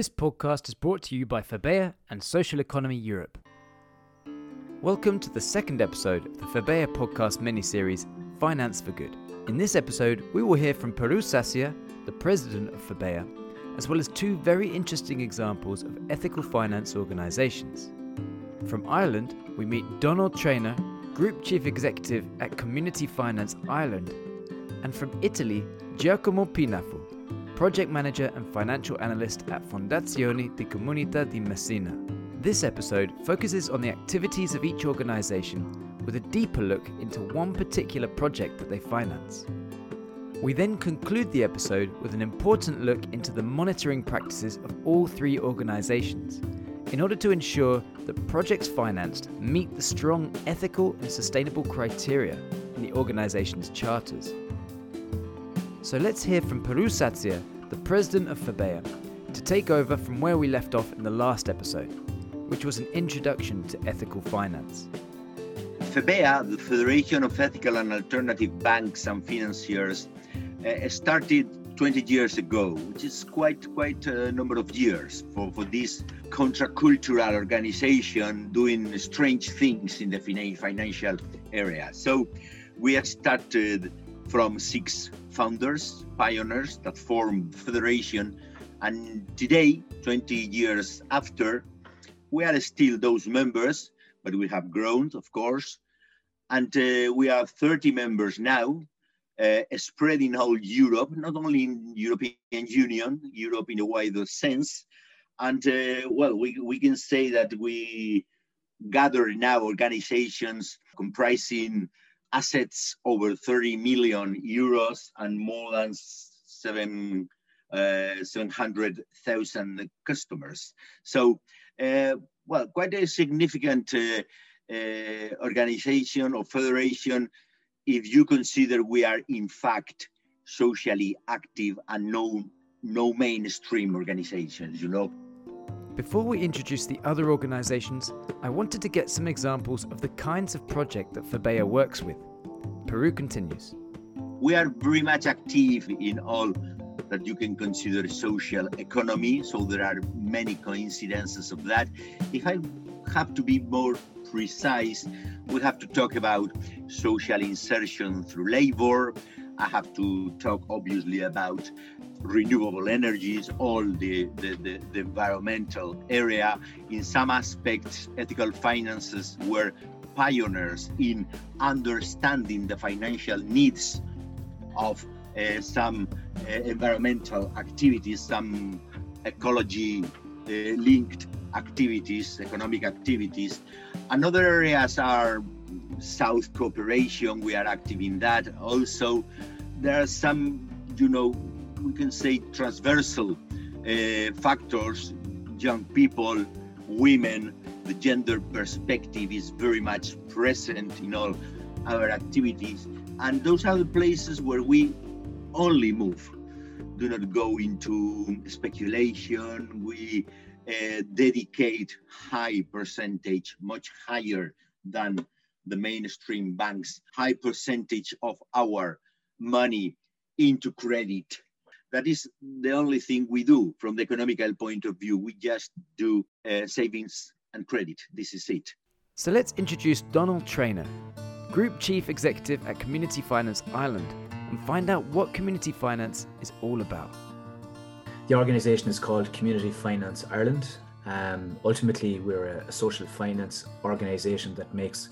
This podcast is brought to you by Febea and Social Economy Europe. Welcome to the second episode of the Febea podcast mini-series Finance for Good. In this episode, we will hear from Peru Sasia, the president of Febea, as well as two very interesting examples of ethical finance organizations. From Ireland, we meet Donal Traynor, Group Chief Executive at Community Finance Ireland, and from Italy, Giacomo Pinafu, Project Manager and Financial Analyst at Fondazione di Comunità di Messina. This episode focuses on the activities of each organisation with a deeper look into one particular project that they finance. We then conclude the episode with an important look into the monitoring practices of all three organisations in order to ensure that projects financed meet the strong ethical and sustainable criteria in the organisation's charters. So let's hear from Peru Sasia, the president of Febea, to take over from where we left off in the last episode, which was an introduction to ethical finance. FEBEA, the Federation of Ethical and Alternative Banks and Financiers, uh, started 20 years ago, which is quite quite a number of years for, for this contracultural organization doing strange things in the financial area. So we have started from six founders, pioneers that formed federation, and today, 20 years after, we are still those members, but we have grown, of course, and uh, we have 30 members now uh, spread in whole Europe, not only in European Union, Europe in a wider sense. And uh, well, we, we can say that we gather now organizations comprising assets over 30 million euros and more than seven, uh, 700,000 customers. So, uh, well, quite a significant uh, uh organization or federation if you consider we are in fact socially active and no no mainstream organizations you know before we introduce the other organizations i wanted to get some examples of the kinds of project that Febea works with peru continues we are very much active in all that you can consider social economy so there are many coincidences of that if i have to be more precise, we have to talk about social insertion through labor. I have to talk obviously about renewable energies, all the, the, the, the, environmental area. In some aspects, ethical finances were pioneers in understanding the financial needs of uh, some uh, environmental activities, some ecology uh, linked activities, economic activities. Another areas are South cooperation. We are active in that. Also, there are some, you know, we can say transversal uh, factors. Young people, women, the gender perspective is very much present in all our activities, and those are the places where we only move. Do not go into speculation. We uh, dedicate high percentage, much higher than the mainstream banks, high percentage of our money into credit. That is the only thing we do from the economical point of view. We just do uh, savings and credit. This is it. So let's introduce Donal Traynor, Group Chief Executive at Community Finance Ireland, and find out what community finance is all about. The organisation is called Community Finance Ireland. Um, ultimately, we're a, social finance organisation that makes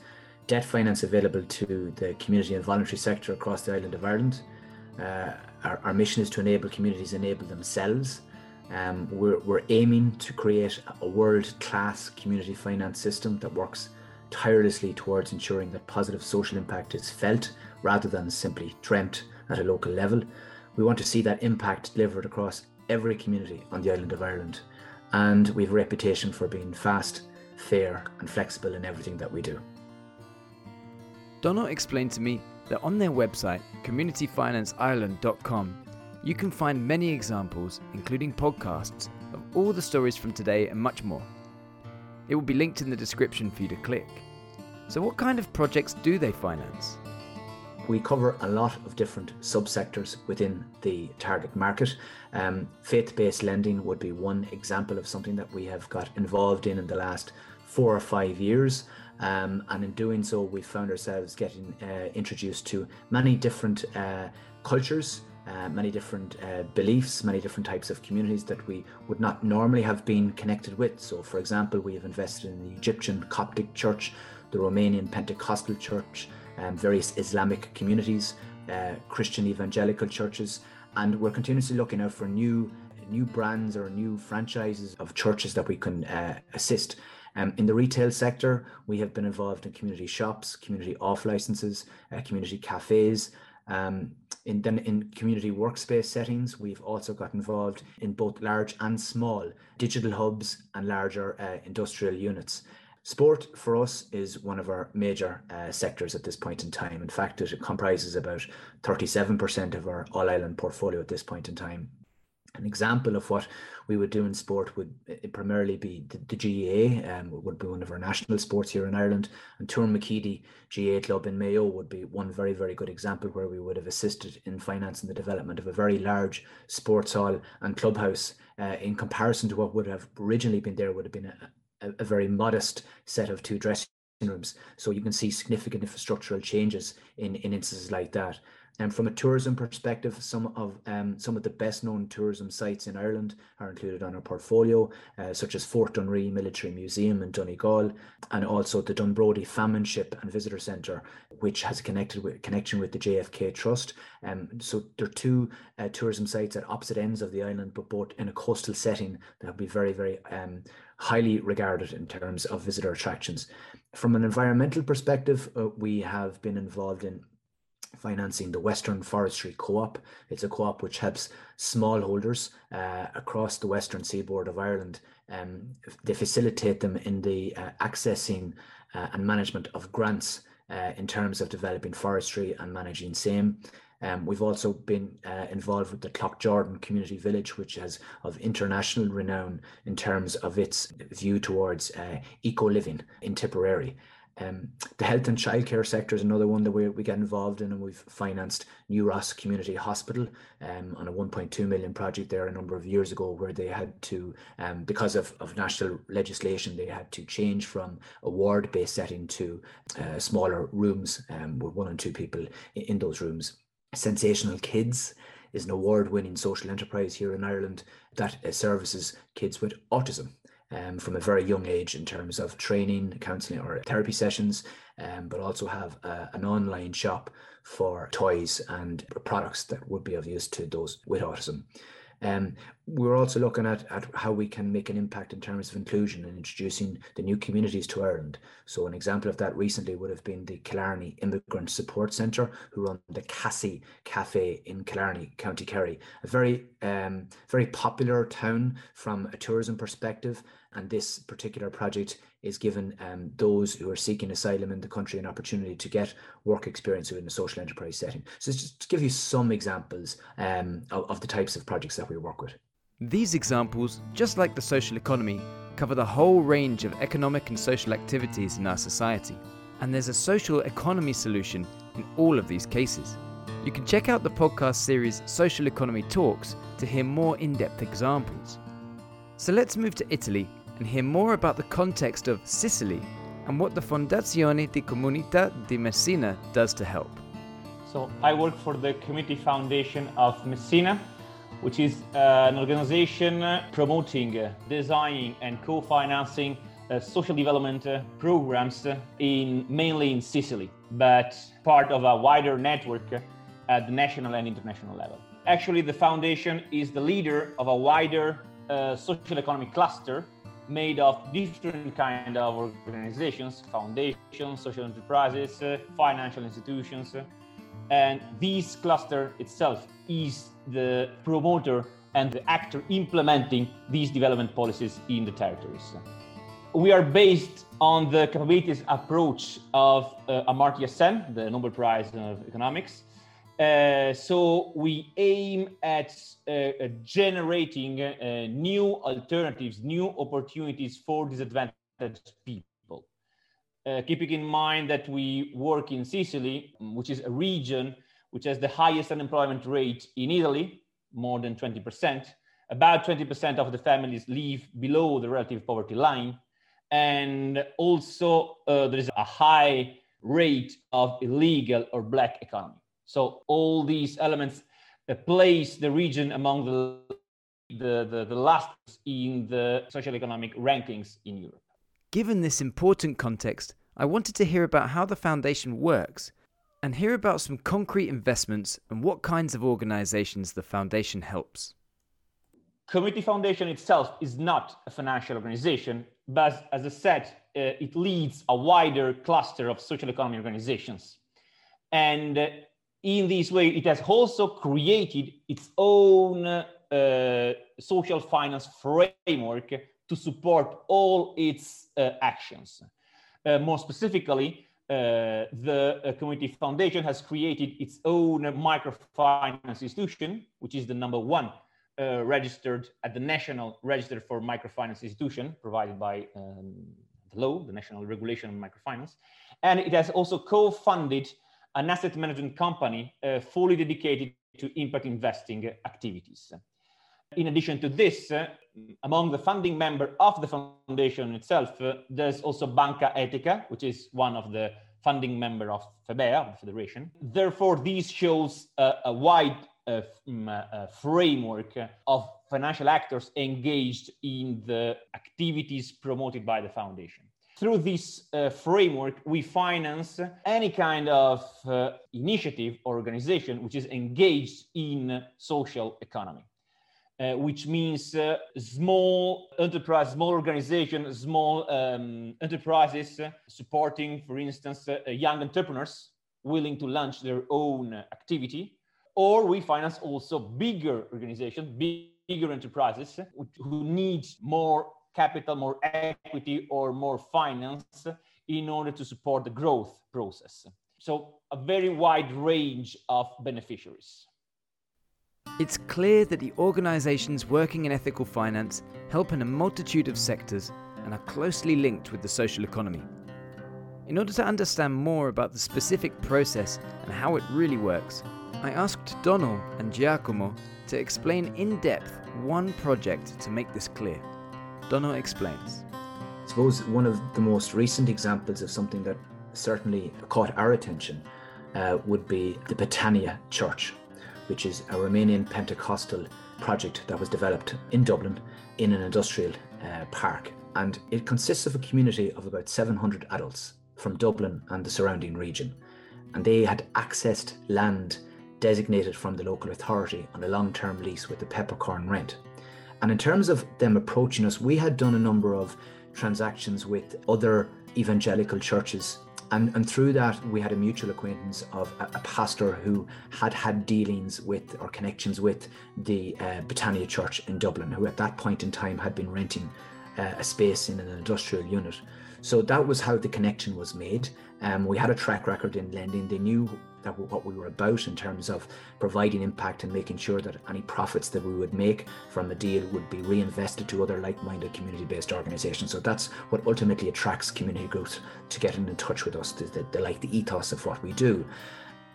debt finance available to the community and voluntary sector across the island of Ireland. Uh, our, our, mission is to enable communities enable themselves. Um, we're, we're aiming to create a world class community finance system that works tirelessly towards ensuring that positive social impact is felt rather than simply dreamt at a local level. We want to see that impact delivered across every community on the island of Ireland. And we have a reputation for being fast, fair, and flexible in everything that we do. Donal explained to me that on their website, communityfinanceIreland.com, you can find many examples, including podcasts, of all the stories from today and much more. It will be linked in the description for you to click. So, what kind of projects do they finance? we cover a lot of different subsectors within the target market. Um, faith based lending would be one example of something that we have got involved in in the last four or five years. Um, and in doing so, we found ourselves getting uh, introduced to many different uh, cultures, uh, many different uh, beliefs, many different types of communities that we would not normally have been connected with. So, for example, we have invested in the Egyptian Coptic Church, the Romanian Pentecostal Church, um, various Islamic communities, uh, Christian evangelical churches, and we're continuously looking out for new new brands or new franchises of churches that we can uh, assist. Um, in the retail sector, we have been involved in community shops, community off licenses, uh, community cafes. Um, in then in community workspace settings, we've also got involved in both large and small digital hubs and larger uh, industrial units. Sport for us is one of our major uh, sectors at this point in time. In fact, it comprises about 37% of our All Ireland portfolio at this point in time. An example of what we would do in sport would primarily be the, the GAA, um, would be one of our national sports here in Ireland, and Tourmakeady GAA Club in Mayo would be one very, very good example where we would have assisted in financing the development of a very large sports hall and clubhouse uh, in comparison to what would have originally been there would have been a, a, a very modest set of two dressing rooms. So you can see significant infrastructural changes in, in instances like that. And from a tourism perspective, some of um, some of the best known tourism sites in Ireland are included on our portfolio, uh, such as Fort Dunree Military Museum in Donegal, and also the Dunbrody Famine Ship and Visitor Centre, which has a connected with, connection with the JFK Trust. Um, so there are two uh, tourism sites at opposite ends of the island, but both in a coastal setting that will be very, very um, highly regarded in terms of visitor attractions. From an environmental perspective, uh, we have been involved in financing the Western Forestry Co-op. It's a co-op which helps smallholders uh, across the western seaboard of Ireland. Um, they facilitate them in the uh, accessing uh, and management of grants uh, in terms of developing forestry and managing same. Um, we've also been uh, involved with the Cloughjordan Community Village, which has of international renown in terms of its view towards uh, eco living in Tipperary. Um, the health and childcare sector is another one that we, we get involved in, and we've financed New Ross Community Hospital um, on a 1.2 million project there a number of years ago, where they had to, um, because of, of national legislation, they had to change from a ward based setting to uh, smaller rooms um, with one and two people in, in those rooms. Sensational Kids is an award winning social enterprise here in Ireland that uh, services kids with autism. Um, from a very young age in terms of training, counseling, or therapy sessions, um, but also have a, an online shop for toys and products that would be of use to those with autism. Um, we're also looking at, at how we can make an impact in terms of inclusion and introducing the new communities to Ireland. So an example of that recently would have been the Killarney Immigrant Support Centre, who run the Cassie Cafe in Killarney, County Kerry, a very um, very popular town from a tourism perspective. And this particular project is given um, those who are seeking asylum in the country an opportunity to get work experience within a social enterprise setting. So just to give you some examples um, of, of the types of projects that we work with. These examples, just like the social economy, cover the whole range of economic and social activities in our society. And there's a social economy solution in all of these cases. You can check out the podcast series Social Economy Talks to hear more in depth examples. So let's move to Italy and hear more about the context of Sicily and what the Fondazione di Comunità di Messina does to help. So, I work for the Community Foundation of Messina, which is uh, an organization promoting, uh, designing, and co financing uh, social development uh, programs in mainly in Sicily, but part of a wider network at the national and international level. Actually, the foundation is the leader of a wider uh, social economic cluster made of different kind of organizations, foundations, social enterprises, financial institutions. And this cluster itself is the promoter and the actor implementing these development policies in the territories. We are based on the capabilities approach of uh, Amartya Sen, the Nobel Prize of Economics, uh, so we aim at uh, uh, generating uh, new alternatives, new opportunities for disadvantaged people. uh, keeping in mind that we work in Sicily, which is a region which has the highest unemployment rate in Italy, more than 20%. About 20% of the families live below the relative poverty line. And also, there is a high rate of illegal or black economy. So, all these elements place the region among the, the, the, the last in the social economic rankings in Europe. Given this important context, I wanted to hear about how the foundation works and hear about some concrete investments and what kinds of organizations the foundation helps. Community Foundation itself is not a financial organization, but as I said, uh, it leads a wider cluster of social economy organizations. And uh, in this way, it has also created its own uh, social finance framework to support all its uh, actions. Uh, more specifically, uh, the uh, Community Foundation has created its own microfinance institution, which is the number one uh, registered at the National Register for Microfinance Institution, provided by um, the law, the National Regulation on Microfinance. And it has also co-funded an asset management company uh, fully dedicated to impact investing activities. In addition to this, uh, among the funding member of the foundation itself, uh, there's also Banca Etica, which is one of the funding member of FEBEA, the federation. Therefore, this shows a wide uh, uh, framework of financial actors engaged in the activities promoted by the foundation. Through this uh, framework, we finance any kind of uh, initiative or organization which is engaged in social economy uh, which means uh, small enterprise, small organization, small um, enterprises supporting, for instance, uh, young entrepreneurs willing to launch their own activity. Or we finance also bigger organizations, bigger enterprises who need more capital, more equity, or more finance in order to support the growth process. So a very wide range of beneficiaries. It's clear that the organisations working in ethical finance help in a multitude of sectors and are closely linked with the social economy. In order to understand more about the specific process and how it really works, I asked Donal and Giacomo to explain in depth one project to make this clear. Donal explains. I suppose one of the most recent examples of something that certainly caught our attention uh, would be the Betania Church which is a Romanian Pentecostal project that was developed in Dublin in an industrial uh, park. And it consists of a community of about 700 adults from Dublin and the surrounding region. And they had accessed land designated from the local authority on a long term lease with the peppercorn rent. And in terms of them approaching us, we had done a number of transactions with other evangelical churches and, and through that, we had a mutual acquaintance of a, a pastor who had had dealings with or connections with the uh, Betania Church in Dublin, who at that point in time had been renting uh, a space in an industrial unit. So that was how the connection was made. Um, we had a track record in lending. They knew that what we were about in terms of providing impact and making sure that any profits that we would make from a deal would be reinvested to other like-minded community-based organizations. So that's what ultimately attracts community groups to getting in touch with us. They like the ethos of what we do.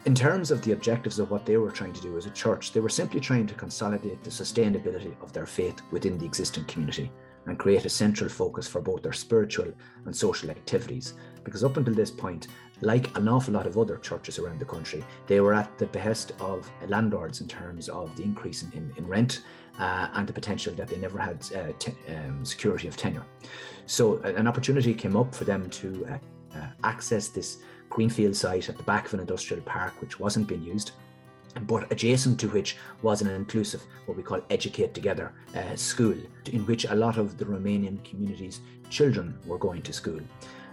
In terms of the objectives of what they were trying to do as a church, they were simply trying to consolidate the sustainability of their faith within the existing community and create a central focus for both their spiritual and social activities. Because up until this point, like an awful lot of other churches around the country, they were at the behest of landlords in terms of the increase in, in, in rent uh, and the potential that they never had uh, um, security of tenure. So, an opportunity came up for them to uh, uh, access this greenfield site at the back of an industrial park, which wasn't being used but adjacent to which was an inclusive, what we call Educate Together uh, school, in which a lot of the Romanian community's children were going to school.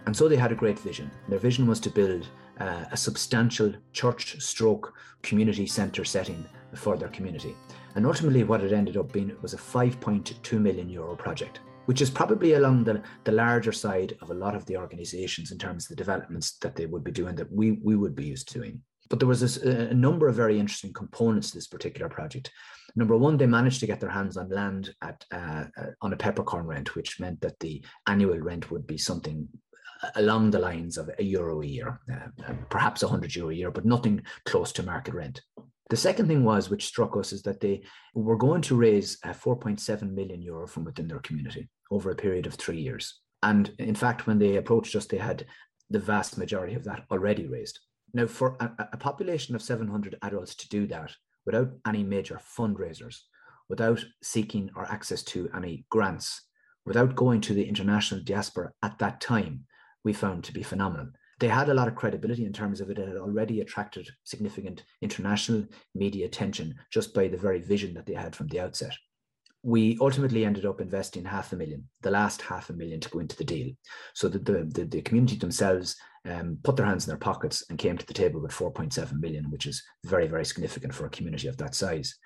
And so they had a great vision. Their vision was to build uh, a substantial church stroke community centre setting for their community. And ultimately, what it ended up being was a 5.2 million euro project, which is probably along the, the larger side of a lot of the organizations in terms of the developments that they would be doing that we, we would be used to doing. But there was this, a number of very interesting components to this particular project. Number one, they managed to get their hands on land at uh, uh, on a peppercorn rent, which meant that the annual rent would be something along the lines of a euro a year, uh, perhaps 100 euro a year, but nothing close to market rent. The second thing was, which struck us, is that they were going to raise uh, 4.7 million euro from within their community over a period of three years. And in fact, when they approached us, they had the vast majority of that already raised. Now, for a, a population of 700 adults to do that without any major fundraisers, without seeking or access to any grants, without going to the international diaspora at that time, we found to be phenomenal they had a lot of credibility in terms of it. Had already attracted significant international media attention just by the very vision that they had from the outset. We ultimately ended up investing half a million, the last half a million to go into the deal. So that the, the, the community themselves um, put their hands in their pockets and came to the table with 4.7 million, which is very, very significant for a community of that size.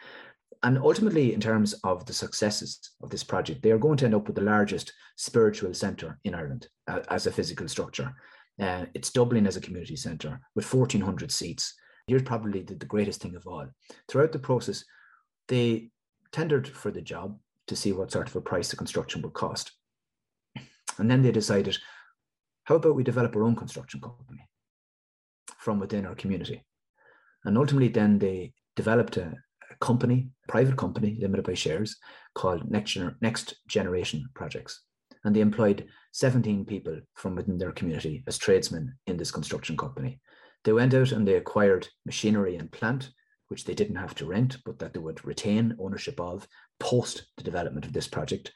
And ultimately, in terms of the successes of this project, they are going to end up with the largest spiritual centre in Ireland uh, as a physical structure. Uh, it's Dublin as a community centre with 1,400 seats. Here's probably the, the greatest thing of all. Throughout the process, they tendered for the job to see what sort of a price the construction would cost. And then they decided, how about we develop our own construction company from within our community? And ultimately, then they developed a, a company, private company limited by shares called Next, Gener- Next Generation Projects and they employed 17 people from within their community as tradesmen in this construction company. They went out and they acquired machinery and plant, which they didn't have to rent, but that they would retain ownership of post the development of this project.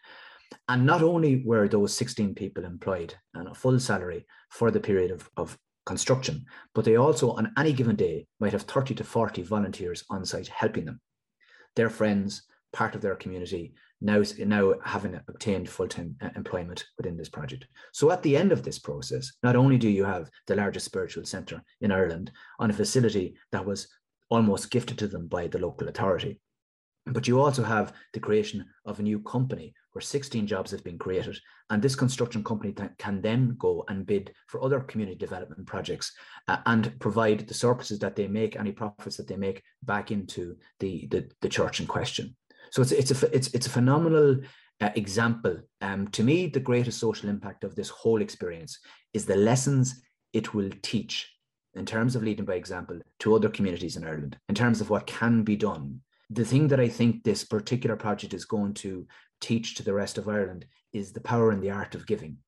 And not only were those 16 people employed on a full salary for the period of, of construction, but they also, on any given day, might have 30 to 40 volunteers on site helping them. Their friends, part of their community, now, now having obtained full-time uh, employment within this project. So at the end of this process, not only do you have the largest spiritual centre in Ireland on a facility that was almost gifted to them by the local authority, but you also have the creation of a new company where 16 jobs have been created. And this construction company can then go and bid for other community development projects uh, and provide the surpluses that they make, any profits that they make back into the, the, the church in question. So it's it's a it's it's a phenomenal uh, example. Um, to me, the greatest social impact of this whole experience is the lessons it will teach in terms of leading by example to other communities in Ireland, in terms of what can be done. The thing that I think this particular project is going to teach to the rest of Ireland is the power and the art of giving.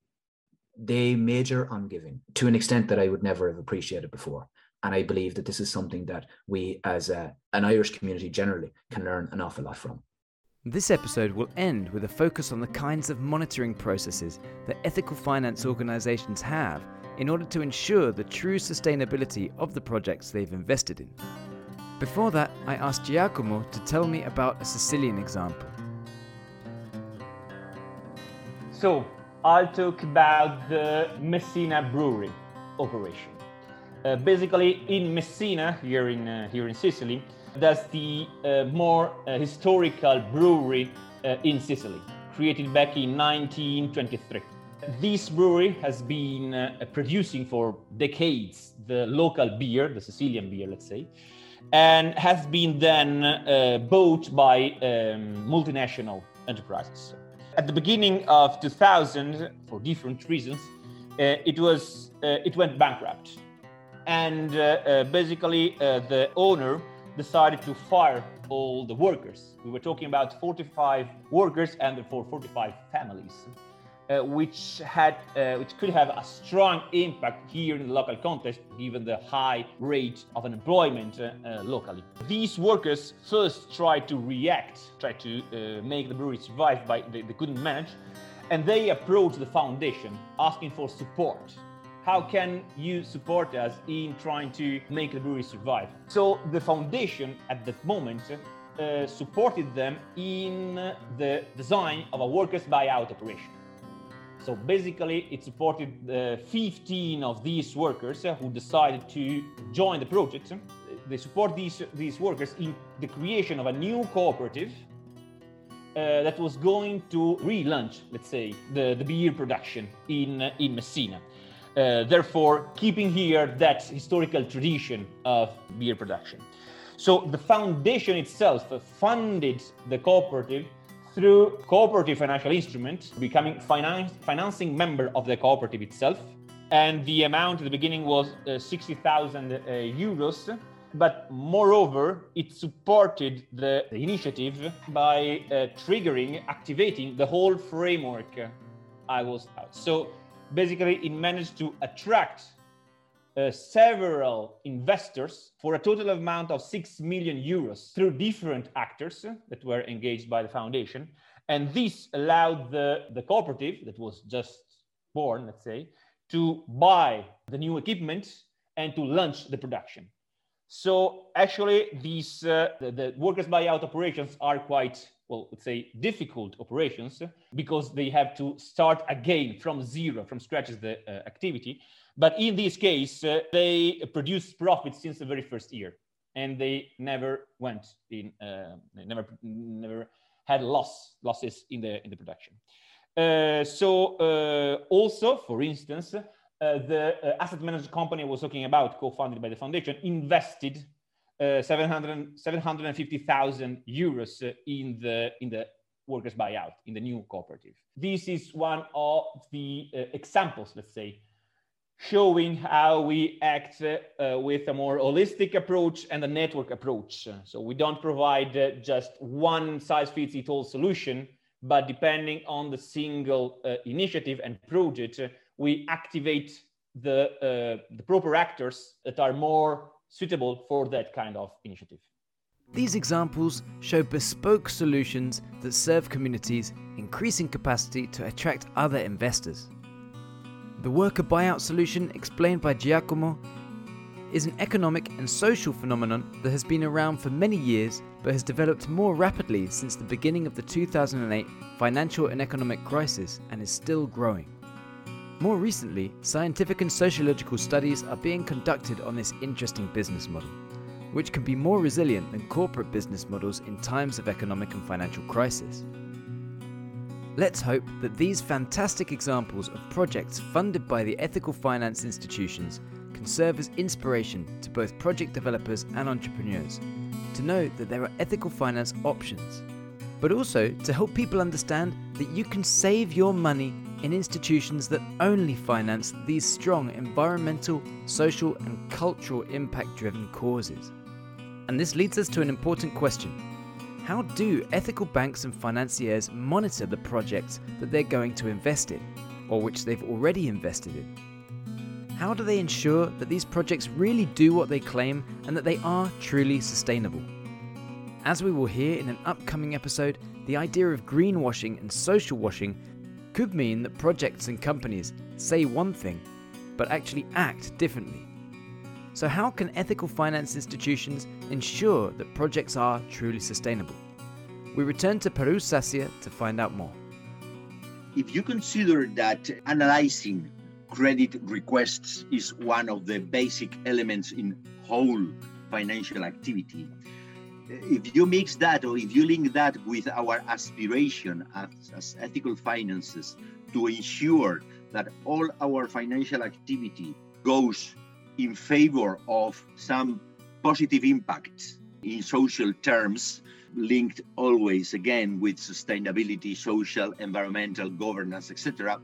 They major on giving to an extent that I would never have appreciated before. And I believe that this is something that we, as a, an Irish community generally, can learn an awful lot from. This episode will end with a focus on the kinds of monitoring processes that ethical finance organisations have in order to ensure the true sustainability of the projects they've invested in. Before that, I asked Giacomo to tell me about a Sicilian example. So, I'll talk about the Messina Brewery operation. Uh, basically, in Messina, here in, uh, here in Sicily, that's the uh, more uh, historical brewery uh, in Sicily, created back in 1923. This brewery has been uh, producing for decades the local beer, the Sicilian beer, let's say, and has been then bought by um, multinational enterprises. At the beginning of 2000, for different reasons, uh, it was uh, it went bankrupt, and uh, uh, basically the owner decided to fire all the workers. We were talking about 45 workers and therefore 45 families, uh, which had, uh, which could have a strong impact here in the local context, given the high rate of unemployment uh, uh locally. These workers first tried to react, tried to uh, make the brewery survive, but they, they couldn't manage, and they approached the foundation asking for support how can you support us in trying to make the brewery survive? So the foundation at that moment uh, supported them in the design of a workers' buyout operation. So basically, it supported uh, 15 of these workers uh, who decided to join the project. They support these, these workers in the creation of a new cooperative uh, that was going to relaunch, let's say, the, the beer production in, uh, in Messina. Uh, therefore keeping here that historical tradition of beer production. So the foundation itself funded the cooperative through cooperative financial instruments, becoming finance, financing member of the cooperative itself, and the amount at the beginning was uh, 60,000 uh, euros. But moreover, it supported the, initiative by uh, triggering, activating the whole framework I was out. So basically, it managed to attract uh, several investors for a total amount of 6 million euros through different actors that were engaged by the foundation. And this allowed the, the cooperative that was just born, let's say, to buy the new equipment and to launch the production. So actually, these uh, the, the, workers buyout operations are quite well, let's say difficult operations because they have to start again from zero, from scratch the uh, activity. But in this case, uh, they produced profits since the very first year, and they never went in, uh, never never had loss losses in the in the production. Uh, so uh, also, for instance, uh, the uh, asset management company I was talking about, co-funded by the foundation, invested uh, 700, 750,000 euros in the in the workers buyout in the new cooperative. This is one of the examples, let's say, showing how we act uh, with a more holistic approach and a network approach. So we don't provide uh, just one size fits it all solution, but depending on the single uh, initiative and project, uh, we activate the, uh, the proper actors that are more suitable for that kind of initiative. These examples show bespoke solutions that serve communities, increasing capacity to attract other investors. The worker buyout solution, explained by Giacomo, is an economic and social phenomenon that has been around for many years but has developed more rapidly since the beginning of the 2008 financial and economic crisis and is still growing. More recently, scientific and sociological studies are being conducted on this interesting business model, which can be more resilient than corporate business models in times of economic and financial crisis. Let's hope that these fantastic examples of projects funded by the ethical finance institutions can serve as inspiration to both project developers and entrepreneurs to know that there are ethical finance options, but also to help people understand that you can save your money in institutions that only finance these strong environmental, social, and cultural impact driven causes. And this leads us to an important question how do ethical banks and financiers monitor the projects that they're going to invest in, or which they've already invested in? How do they ensure that these projects really do what they claim and that they are truly sustainable? As we will hear in an upcoming episode, the idea of greenwashing and social washing could mean that projects and companies say one thing but actually act differently. So, how can ethical finance institutions ensure that projects are truly sustainable? We return to Peru Sasia to find out more. If you consider that analyzing credit requests is one of the basic elements in whole financial activity, if you mix that or if you link that with our aspiration as, as ethical finances to ensure that all our financial activity goes in favor of some positive impacts in social terms, linked always again with sustainability, social, environmental, governance, etc.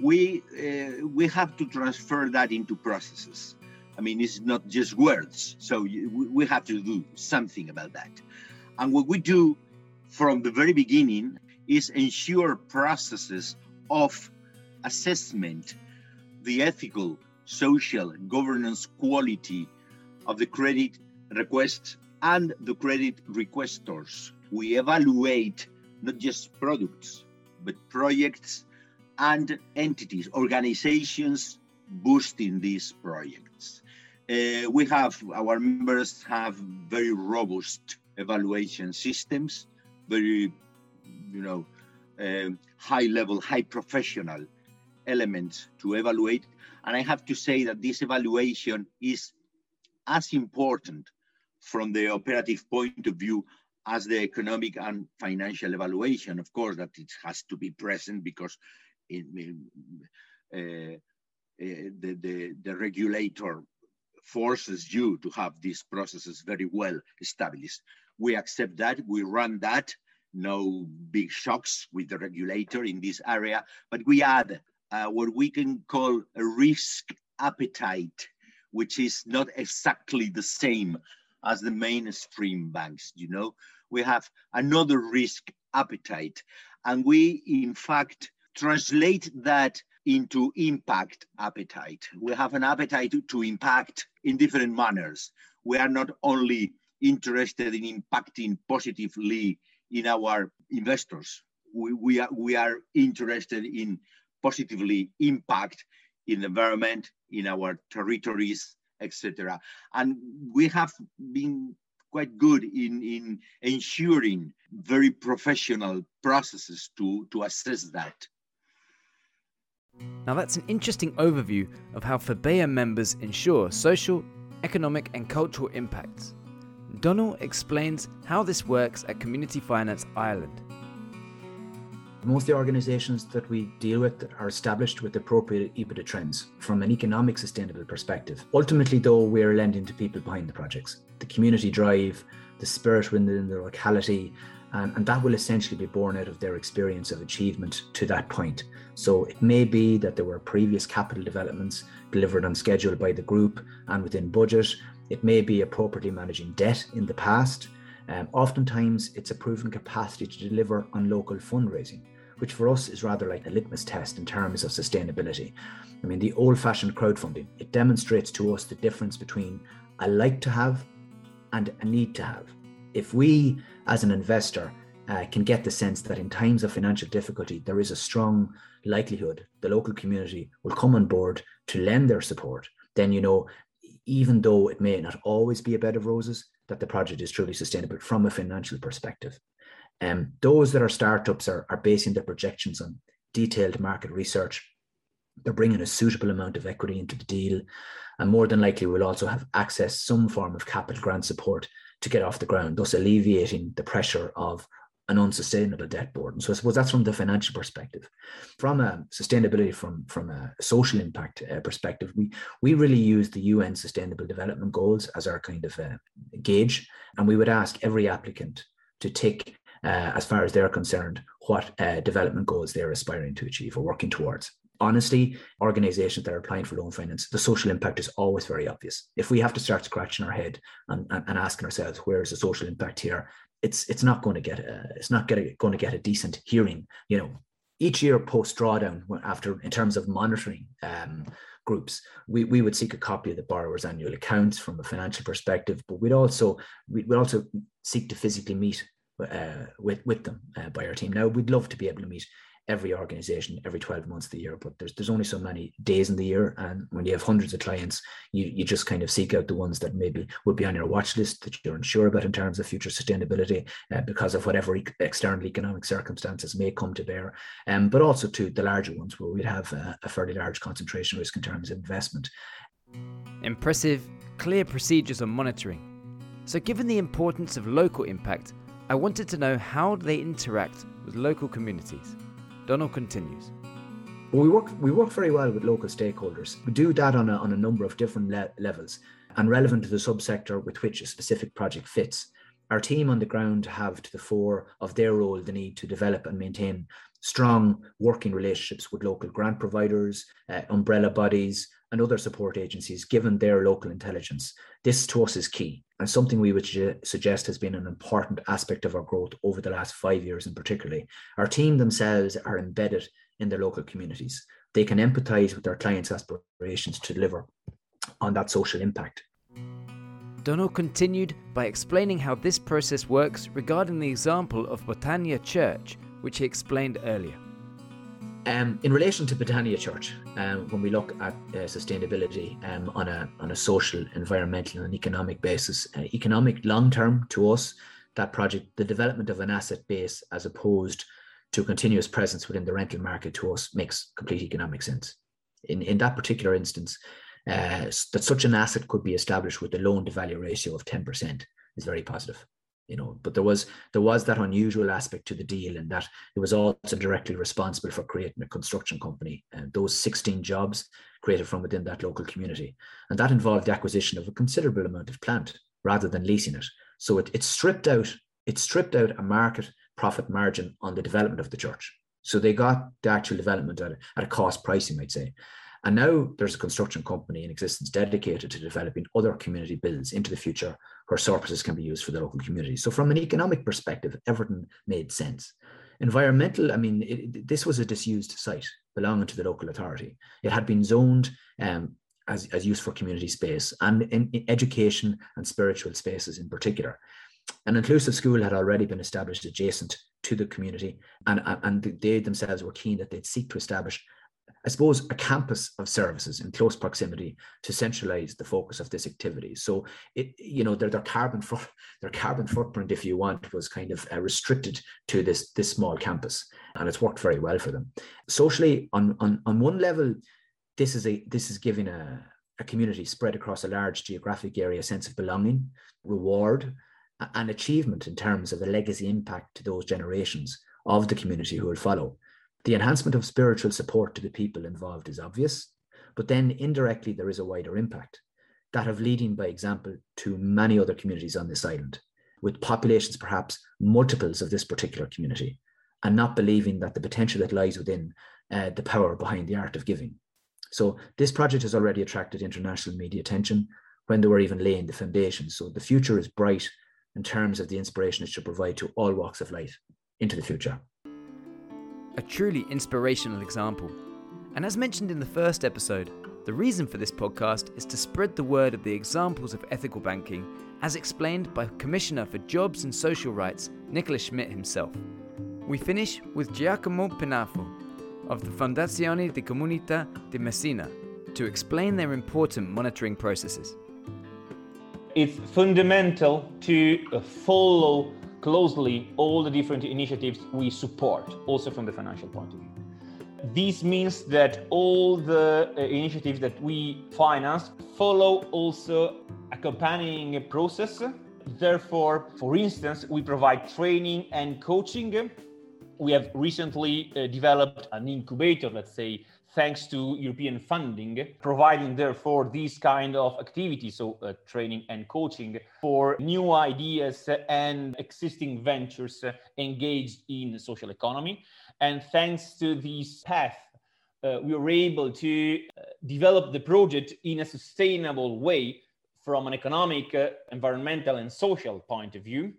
We uh, we have to transfer that into processes. I mean, it's not just words. So we have to do something about that. And what we do from the very beginning is ensure processes of assessment, the ethical social governance quality of the credit requests and the credit requestors. We evaluate not just products, but projects and entities, organizations boosting these projects. Uh, we have our members have very robust evaluation systems, very, you know, uh, high level, high professional elements to evaluate and I have to say that this evaluation is as important from the operative point of view as the economic and financial evaluation. Of course, that it has to be present because it, uh, uh, the, the, the regulator forces you to have these processes very well established. We accept that, we run that, no big shocks with the regulator in this area, but we add uh, what we can call a risk appetite, which is not exactly the same as the mainstream banks. You know, we have another risk appetite, and we, in fact, translate that into impact appetite. We have an appetite to impact in different manners. We are not only interested in impacting positively in our investors. We, we, are, we are interested in positively impact in the environment, in our territories, etc. And we have been quite good in, in ensuring very professional processes to, to assess that. Now, that's an interesting overview of how FEBEA members ensure social, economic, and cultural impacts. Donal explains how this works at Community Finance Ireland. Most of the organisations that we deal with are established with appropriate EBITDA trends from an economic sustainable perspective. Ultimately, though, we're lending to people behind the projects. The community drive, the spirit within the locality, and, and that will essentially be born out of their experience of achievement to that point. So it may be that there were previous capital developments delivered on schedule by the group and within budget. It may be appropriately managing debt in the past. Um, oftentimes, it's a proven capacity to deliver on local fundraising, which for us is rather like a litmus test in terms of sustainability. I mean, the old fashioned crowdfunding, it demonstrates to us the difference between a like to have and a need to have. If we, as an investor, uh, can get the sense that in times of financial difficulty, there is a strong likelihood the local community will come on board to lend their support, then you know, even though it may not always be a bed of roses, that the project is truly sustainable from a financial perspective. Um, those that are startups are, are basing their projections on detailed market research. They're bringing a suitable amount of equity into the deal, and more than likely will also have access some form of capital grant support to get off the ground, thus alleviating the pressure of an unsustainable debt burden. So I suppose that's from the financial perspective. From a sustainability, from from a social impact uh, perspective, we we really use the UN Sustainable Development Goals as our kind of uh, gauge, and we would ask every applicant to tick, uh, as far as they're concerned, what uh, development goals they're aspiring to achieve or working towards. Honestly, organizations that are applying for loan finance, the social impact is always very obvious. If we have to start scratching our head and, and, and asking ourselves, where is the social impact here? it's it's not going to get a, it's not get going to get a decent hearing. You know, each year post drawdown, after in terms of monitoring um, groups, we, we would seek a copy of the borrower's annual accounts from a financial perspective, but we'd also we'd also seek to physically meet uh, with with them uh, by our team. Now we'd love to be able to meet every organization every 12 months of the year but there's there's only so many days in the year and when you have hundreds of clients you you just kind of seek out the ones that maybe would be on your watch list that you're unsure about in terms of future sustainability uh, because of whatever e- external economic circumstances may come to bear. Um, but also to the larger ones where we'd have a, a fairly large concentration risk in terms of investment. Impressive clear procedures on monitoring. So given the importance of local impact I wanted to know how they interact with local communities Donal continues. we work we work very well with local stakeholders. We do that on a, on a number of different le- levels and relevant to the subsector with which a specific project fits. Our team on the ground have to the fore of their role the need to develop and maintain strong working relationships with local grant providers, uh, umbrella bodies, and other support agencies, given their local intelligence. This to us is key and something we would suggest has been an important aspect of our growth over the last five years in particularly. Our team themselves are embedded in their local communities. They can empathize with their clients' aspirations to deliver on that social impact. Donal continued by explaining how this process works regarding the example of Betania Church, which he explained earlier. Um, in relation to Betania Church, um, when we look at uh, sustainability um, on a on a social, environmental, and economic basis, uh, economic long term to us, that project, the development of an asset base as opposed to continuous presence within the rental market to us makes complete economic sense. In in that particular instance, uh, that such an asset could be established with a loan to value ratio of ten percent is very positive you know but there was there was that unusual aspect to the deal in that it was also directly responsible for creating a construction company. And those 16 jobs created from within that local community. And that involved the acquisition of a considerable amount of plant rather than leasing it. So it, it stripped out it stripped out a market profit margin on the development of the church. So they got the actual development at a, at a cost price, you might say. And now there's a construction company in existence dedicated to developing other community builds into the future where surpluses can be used for the local community. So from an economic perspective, Everton made sense. Environmental, I mean, it, this was a disused site belonging to the local authority. It had been zoned um, as, as use for community space and in, in education and spiritual spaces in particular. An inclusive school had already been established adjacent to the community, and, and they themselves were keen that they'd seek to establish I suppose, a campus of services in close proximity to centralize the focus of this activity. So, it, you know, their, their carbon their carbon footprint, if you want, was kind of uh, restricted to this this small campus, and it's worked very well for them. Socially, on on on one level, this is a this is giving a a community spread across a large geographic area a sense of belonging, reward, and achievement in terms of a legacy impact to those generations of the community who will follow. The enhancement of spiritual support to the people involved is obvious, but then indirectly there is a wider impact, that of leading by example to many other communities on this island, with populations perhaps multiples of this particular community, and not believing that the potential that lies within uh, the power behind the art of giving. So this project has already attracted international media attention when they were even laying the foundation. So the future is bright in terms of the inspiration it should provide to all walks of life into the future a truly inspirational example. And as mentioned in the first episode, the reason for this podcast is to spread the word of the examples of ethical banking, as explained by Commissioner for Jobs and Social Rights, Nicolas Schmit himself. We finish with Giacomo Penafo of the Fondazione di Comunità di Messina to explain their important monitoring processes. It's fundamental to follow closely all the different initiatives we support, also from the financial point of view. This means that all the uh, initiatives that we finance follow also accompanying a process. Therefore, for instance, we provide training and coaching. We have recently uh, developed an incubator, let's say, thanks to European funding, providing therefore these kind of activities, so uh, training and coaching for new ideas and existing ventures engaged in social economy. And thanks to this path, uh, we were able to uh, develop the project in a sustainable way from an economic, uh, environmental, and social point of view.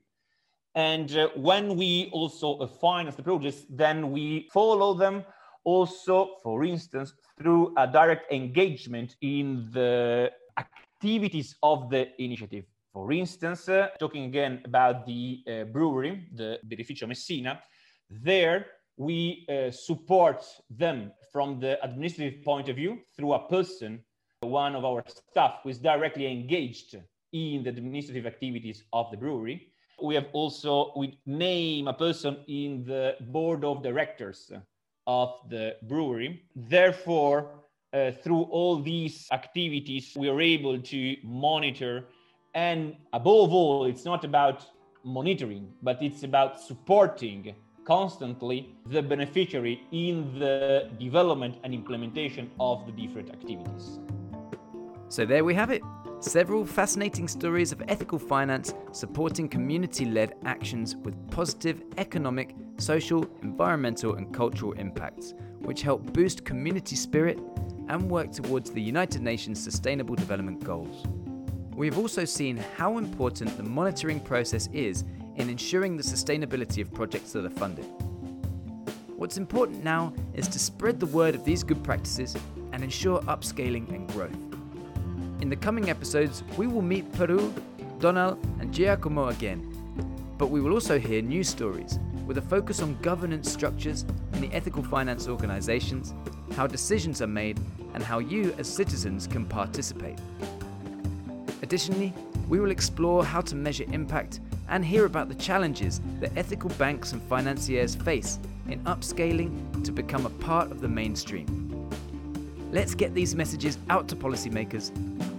And uh, when we also finance the projects, then we follow them also, for instance, through a direct engagement in the activities of the initiative. For instance, uh, talking again about the uh, brewery, the Birrificio Messina, there we uh, support them from the administrative point of view through a person, one of our staff who is directly engaged in the administrative activities of the brewery. We have also, we name a person in the board of directors of the brewery. Therefore, uh, through all these activities, we are able to monitor. And above all, it's not about monitoring, but it's about supporting constantly the beneficiary in the development and implementation of the different activities. So, there we have it several fascinating stories of ethical finance supporting community led actions with positive economic, social, environmental, and cultural impacts, which help boost community spirit and work towards the United Nations Sustainable Development Goals. We have also seen how important the monitoring process is in ensuring the sustainability of projects that are funded. What's important now is to spread the word of these good practices and ensure upscaling and growth. In the coming episodes, we will meet Peru, Donal, and Giacomo again. But we will also hear new stories with a focus on governance structures in the ethical finance organizations, how decisions are made, and how you as citizens can participate. Additionally, we will explore how to measure impact and hear about the challenges that ethical banks and financiers face in upscaling to become a part of the mainstream. Let's get these messages out to policymakers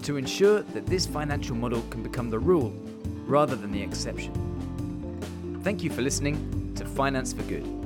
to ensure that this financial model can become the rule rather than the exception. Thank you for listening to Finance for Good.